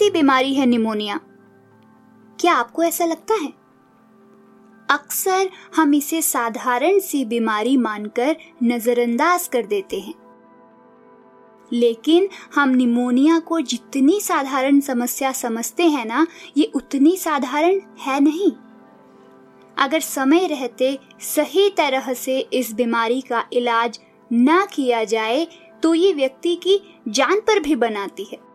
सी बीमारी है निमोनिया। क्या आपको ऐसा लगता है? अक्सर हम इसे साधारण सी बीमारी मानकर नजरअंदाज कर देते हैं। लेकिन हम निमोनिया को जितनी साधारण समस्या समझते हैं ना, ये उतनी साधारण है नहीं। अगर समय रहते सही तरह से इस बीमारी का इलाज ना किया जाए तो ये व्यक्ति की जान पर भी बनाती है।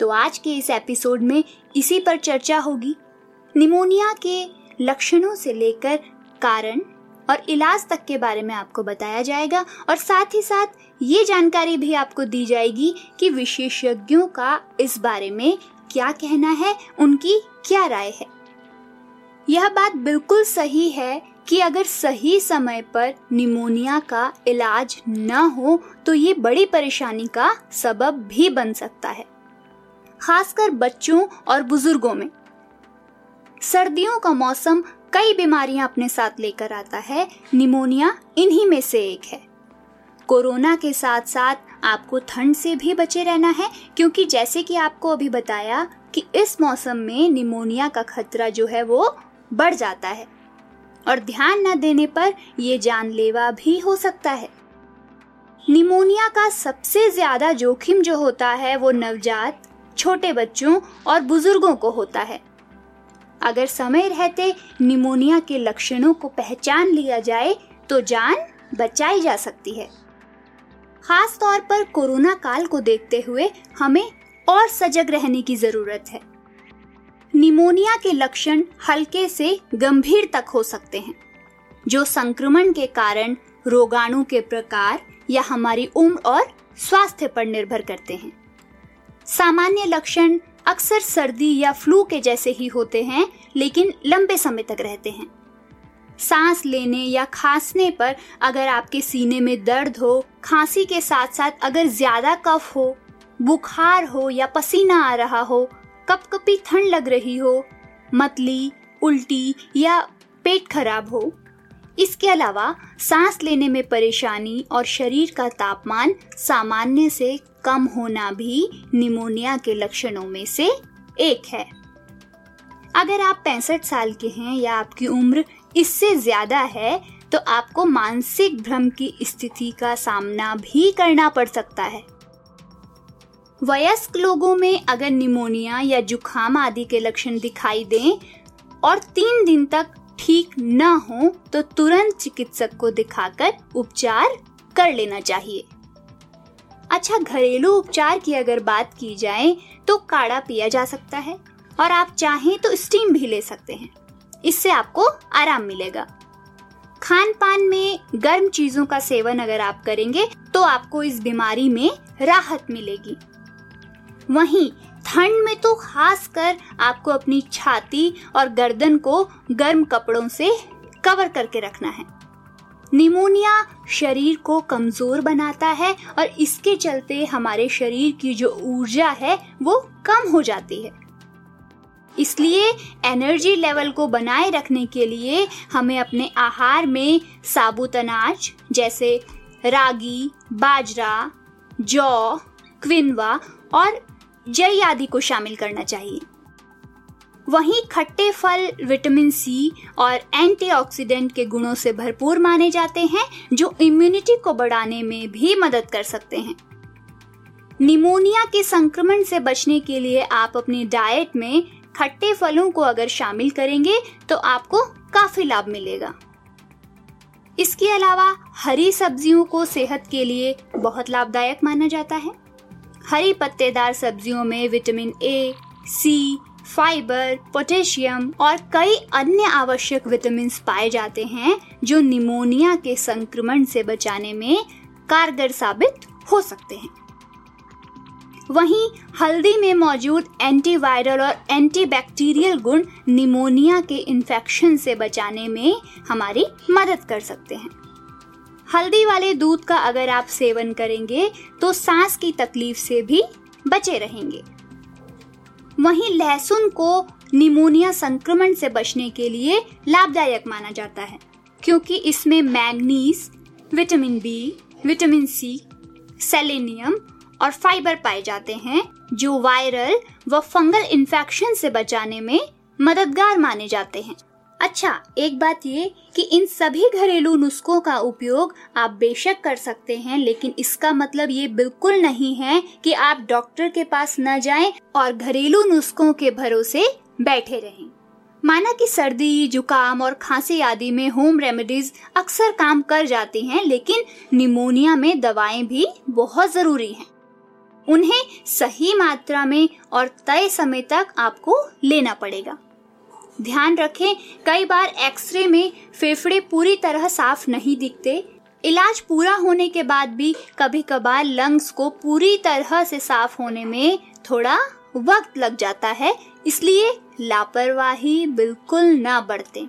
तो आज के इस एपिसोड में इसी पर चर्चा होगी। निमोनिया के लक्षणों से लेकर कारण और इलाज तक के बारे में आपको बताया जाएगा और साथ ही साथ ये जानकारी भी आपको दी जाएगी कि विशेषज्ञों का इस बारे में क्या कहना है, उनकी क्या राय है। यह बात बिल्कुल सही है कि अगर सही समय पर निमोनिया का इलाज न हो तो ये बड़ी परेशानी का सबब भी बन सकता है। खासकर बच्चों और बुज़ुर्गों में। सर्दियों का मौसम कई बीमारियाँ अपने साथ लेकर आता है। निमोनिया इन्हीं में से एक है। कोरोना के साथ साथ आपको ठंड से भी बचे रहना है, क्योंकि जैसे कि आपको अभी बताया कि इस मौसम में निमोनिया का खतरा जो है वो बढ़ जाता है। और ध्यान न देने पर ये जानलेवा भी हो सकता है। निमोनिया का सबसे ज़्यादा जोखिम जो होता है वो नवजात छोटे बच्चों और बुज़ुर्गों को होता है। अगर समय रहते निमोनिया के लक्षणों को पहचान लिया जाए तो जान बचाई जा सकती है। खास तौर पर कोरोना काल को देखते हुए हमें और सजग रहने की ज़रूरत है। निमोनिया के लक्षण हल्के से गंभीर तक हो सकते हैं, जो संक्रमण के कारण रोगाणु के प्रकार या हमारी उम्र और स्वास्थ्य पर निर्भर करते हैं। सामान्य लक्षण अक्सर सर्दी या फ्लू के जैसे ही होते हैं, लेकिन लंबे समय तक रहते हैं। सांस लेने या खांसने पर अगर आपके सीने में दर्द हो, खांसी के साथ साथ अगर ज़्यादा कफ हो, बुखार हो या पसीना आ रहा हो, कपकपी ठंड लग रही हो, मतली, उल्टी या पेट खराब हो, इसके अलावा सांस लेने में परेशानी और शरीर का तापमान सामान्य से कम होना भी निमोनिया के लक्षणों में से एक है। अगर आप पैंसठ साल के हैं या आपकी उम्र इससे ज़्यादा है तो आपको मानसिक भ्रम की स्थिति का सामना भी करना पड़ सकता है। वयस्क लोगों में अगर निमोनिया या जुखाम आदि के लक्षण दिखाई दें और तीन दिन तक ठीक न हो तो तुरंत चिकित्सक को दिखाकर उपचार कर लेना चाहिए। अच्छा घरेलू उपचार की अगर बात की जाए तो काढ़ा पिया जा सकता है। और आप चाहें तो स्टीम भी ले सकते हैं। इससे आपको आराम मिलेगा। खान पान में गर्म चीज़ों का सेवन अगर आप करेंगे तो आपको इस बीमारी में राहत मिलेगी। वहीं, ठंड में तो खास कर आपको अपनी छाती और गर्दन को गर्म कपड़ों से कवर करके रखना है। निमोनिया शरीर को कमज़ोर बनाता है और इसके चलते हमारे शरीर की जो ऊर्जा है, वो कम हो जाती है। इसलिए एनर्जी लेवल को बनाए रखने के लिए हमें अपने आहार में साबुत अनाज, जैसे रागी, बाजरा, जौ, क्विनवा और जई आदि को शामिल करना चाहिए। वहीं खट्टे फल, विटामिन सी और एंटीऑक्सीडेंट के गुणों से भरपूर माने जाते हैं, जो इम्यूनिटी को बढ़ाने में भी मदद कर सकते हैं। निमोनिया के संक्रमण से बचने के लिए आप अपनी डाइट में खट्टे फलों को अगर शामिल करेंगे तो आपको काफ़ी लाभ मिलेगा। इसके अलावा, हरी सब्जियों को सेहत के लिए बहुत लाभदायक माना जाता है। हरी पत्तेदार सब्जियों में vitamin A C fibre, potassium और कई अन्य आवश्यक विटामिन पाए जाते हैं, जो निमोनिया के संक्रमण से बचाने में कारगर साबित हो सकते हैं। वहीं हल्दी में मौजूद एंटीवायरल और एंटीबैक्टीरियल गुण निमोनिया के इन्फेक्शन से बचाने में हमारी मदद कर सकते हैं। हल्दी वाले दूध का अगर आप सेवन करेंगे तो सांस की तकलीफ़ से भी बचे रहेंगे। वहीं लहसुन को निमोनिया संक्रमण से बचने के लिए लाभदायक माना जाता है, क्योंकि इसमें manganese, vitamin B, vitamin C, selenium और फाइबर पाए जाते हैं, जो वायरल व फंगल इन्फेक्शन से बचाने में मददगार माने जाते हैं। अच्छा एक बात ये कि इन सभी घरेलू नुस्खों का उपयोग आप बेशक कर सकते हैं, लेकिन इसका मतलब ये बिल्कुल नहीं है कि आप डॉक्टर के पास न जाएँ और घरेलू नुस्खों के भरोसे बैठे रहें। माना कि सर्दी, जुकाम और खांसी आदि में होम रेमेडीज अक्सर काम कर जाती हैं, लेकिन निमोनिया में दवाएँ भी बहुत ज़रूरी हैं। उन्हें सही मात्रा में और तय समय तक आपको लेना पड़ेगा। ध्यान रखें, कई बार एक्सरे में फेफड़े पूरी तरह साफ़ नहीं दिखते। इलाज पूरा होने के बाद भी कभी कभार लंग्स को पूरी तरह से साफ़ होने में थोड़ा वक्त लग जाता है, इसलिए लापरवाही बिल्कुल ना बरतें।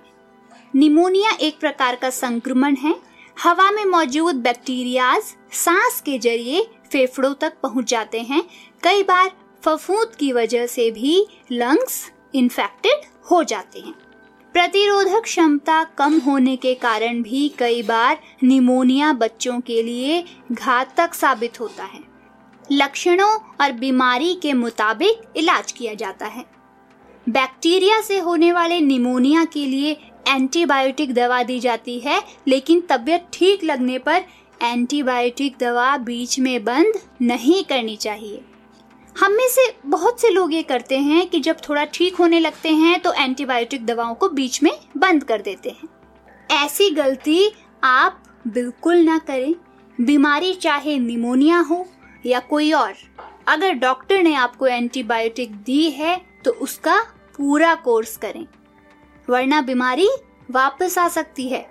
निमोनिया एक प्रकार का संक्रमण है। हवा में मौजूद बैक्टीरियाज सांस के ज़रिए फेफड़ों तक पहुँच जाते हैं। कई बार फफूंद की वजह से भी लंग्स इन्फेक्टेड हो जाते हैं। प्रतिरोधक क्षमता कम होने के कारण भी कई बार निमोनिया बच्चों के लिए घातक साबित होता है। लक्षणों और बीमारी के मुताबिक इलाज किया जाता है। बैक्टीरिया से होने वाले निमोनिया के लिए एंटीबायोटिक दवा दी जाती है, लेकिन तबीयत ठीक लगने पर एंटीबायोटिक दवा बीच में बंद नहीं करनी चाहिए। हम में से बहुत से लोग ये करते हैं कि जब थोड़ा ठीक होने लगते हैं तो एंटीबायोटिक दवाओं को बीच में बंद कर देते हैं। ऐसी गलती आप बिल्कुल ना करें। बीमारी चाहे निमोनिया हो या कोई और, अगर डॉक्टर ने आपको एंटीबायोटिक दी है तो उसका पूरा कोर्स करें, वरना बीमारी वापस आ सकती है।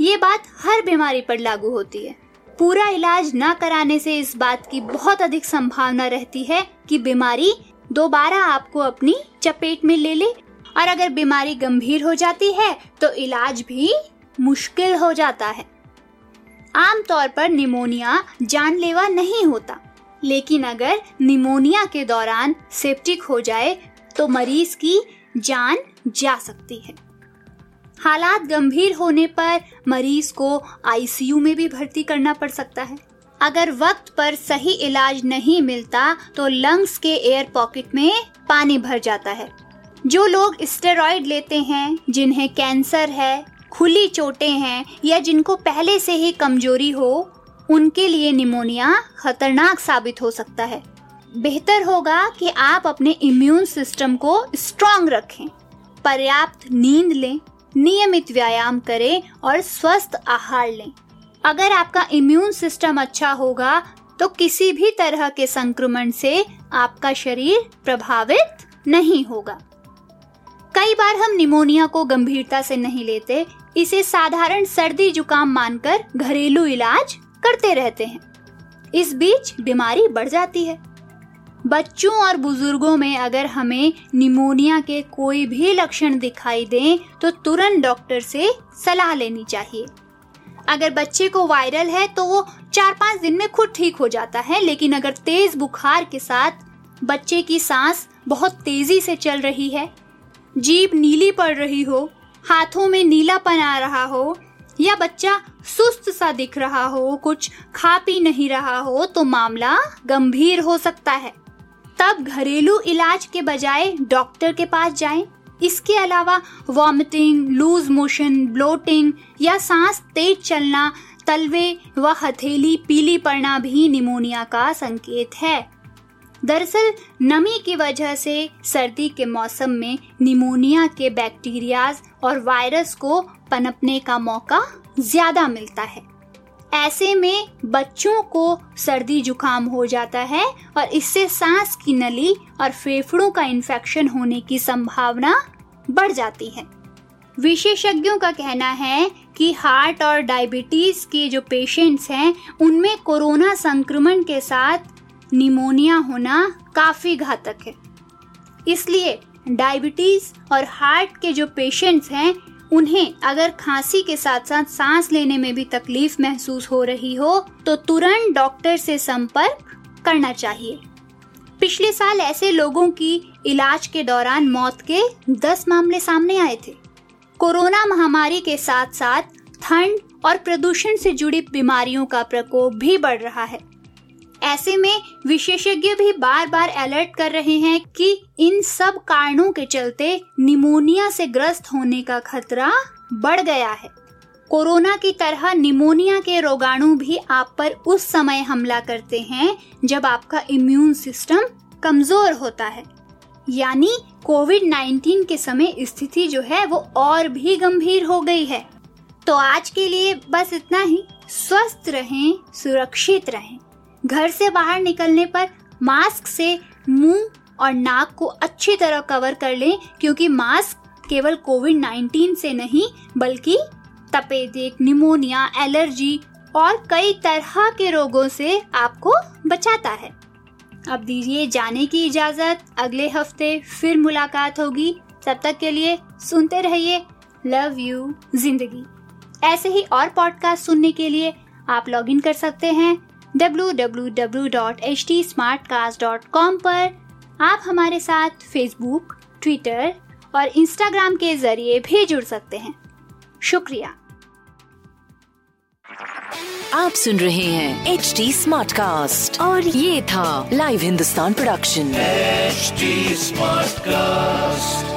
ये बात हर बीमारी पर लागू होती है। पूरा इलाज न कराने से इस बात की बहुत अधिक संभावना रहती है कि बीमारी दोबारा आपको अपनी चपेट में ले ले। और अगर बीमारी गंभीर हो जाती है तो इलाज भी मुश्किल हो जाता है। आमतौर पर निमोनिया जानलेवा नहीं होता। लेकिन अगर निमोनिया के दौरान सेप्टिक हो जाए तो मरीज़ की जान जा सकती है। हालात गंभीर होने पर मरीज़ को आईसीयू में भी भर्ती करना पड़ सकता है। अगर वक्त पर सही इलाज नहीं मिलता तो लंग्स के एयर पॉकेट में पानी भर जाता है। जो लोग स्टेरॉइड लेते हैं, जिन्हें कैंसर है, खुली चोटें हैं, या जिनको पहले से ही कमज़ोरी हो, उनके लिए निमोनिया खतरनाक साबित हो सकता है। बेहतर होगा कि आप अपने इम्यून सिस्टम को स्ट्रांग रखें। पर्याप्त नींद लें। नियमित व्यायाम करें और स्वस्थ आहार लें। अगर आपका इम्यून सिस्टम अच्छा होगा तो किसी भी तरह के संक्रमण से आपका शरीर प्रभावित नहीं होगा। कई बार हम निमोनिया को गंभीरता से नहीं लेते, इसे साधारण सर्दी जुकाम मानकर घरेलू इलाज करते रहते हैं। इस बीच बीमारी बढ़ जाती है। बच्चों और बुज़ुर्गों में अगर हमें निमोनिया के कोई भी लक्षण दिखाई दें तो तुरंत डॉक्टर से सलाह लेनी चाहिए। अगर बच्चे को वायरल है तो वो चार पाँच दिन में खुद ठीक हो जाता है, लेकिन अगर तेज बुखार के साथ बच्चे की सांस बहुत तेज़ी से चल रही है, जीभ नीली पड़ रही हो, हाथों में नीलापन आ रहा हो, या बच्चा सुस्त सा दिख रहा हो, कुछ खा पी नहीं रहा हो तो मामला गंभीर हो सकता है। तब घरेलू इलाज के बजाय डॉक्टर के पास जाएँ। इसके अलावा वॉमिटिंग लूज मोशन ब्लोटिंग या सांस तेज चलना, तलवे व हथेली पीली पड़ना भी निमोनिया का संकेत है दरअसल, नमी की वजह से सर्दी के मौसम में निमोनिया के बैक्टीरियाज और वायरस को पनपने का मौका ज़्यादा मिलता है ऐसे में बच्चों को सर्दी जुकाम हो जाता है और इससे सांस की नली और फेफड़ों का इन्फेक्शन होने की संभावना बढ़ जाती है। विशेषज्ञों का कहना है कि हार्ट और डायबिटीज़ के जो पेशेंट्स हैं, उनमें कोरोना संक्रमण के साथ निमोनिया होना काफ़ी घातक है। इसलिए डायबिटीज़ और हार्ट के जो पेशेंट्स हैं उन्हें अगर खांसी के साथ साथ सांस लेने में भी तकलीफ़ महसूस हो रही हो तो तुरंत डॉक्टर से संपर्क करना चाहिए। पिछले साल ऐसे लोगों की इलाज के दौरान मौत के 10 मामले सामने आए थे। कोरोना महामारी के साथ साथ ठंड और प्रदूषण से जुड़ी बीमारियों का प्रकोप भी बढ़ रहा है। ऐसे में विशेषज्ञ भी बार बार अलर्ट कर रहे हैं कि इन सब कारणों के चलते निमोनिया से ग्रस्त होने का खतरा बढ़ गया है। कोरोना की तरह निमोनिया के रोगाणु भी आप पर उस समय हमला करते हैं जब आपका इम्यून सिस्टम कमज़ोर होता है। यानी कोविड 19 के समय स्थिति जो है वो और भी गंभीर हो गई है। तो आज के लिए बस इतना ही। स्वस्थ रहें, सुरक्षित रहें। घर से बाहर निकलने पर मास्क से मुँह और नाक को अच्छी तरह कवर कर लें, क्योंकि मास्क केवल कोविड 19 से नहीं, बल्कि तपेदिक, निमोनिया, एलर्जी और कई तरह के रोगों से आपको बचाता है। अब दीजिए जाने की इजाज़त। अगले हफ़्ते फिर मुलाकात होगी। तब तक के लिए सुनते रहिए। लव यू ज़िंदगी। ऐसे ही और पॉडकास्ट सुनने के लिए आप लॉग इन कर सकते हैं। www.htsmartcast.com पर आप हमारे साथ फेसबुक ट्विटर और इंस्टाग्राम के ज़रिए भी जुड़ सकते हैं। शुक्रिया। आप सुन रहे हैं एच डी स्मार्ट कास्ट और ये था live Hindustan production smart cast